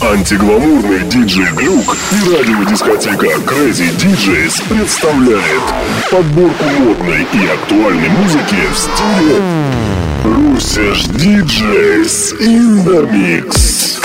Антигламурный диджей Глюк и радиодискотека Crazy DJs представляет подборку модной и актуальной музыки в стиле Русиш DJs in the Mix.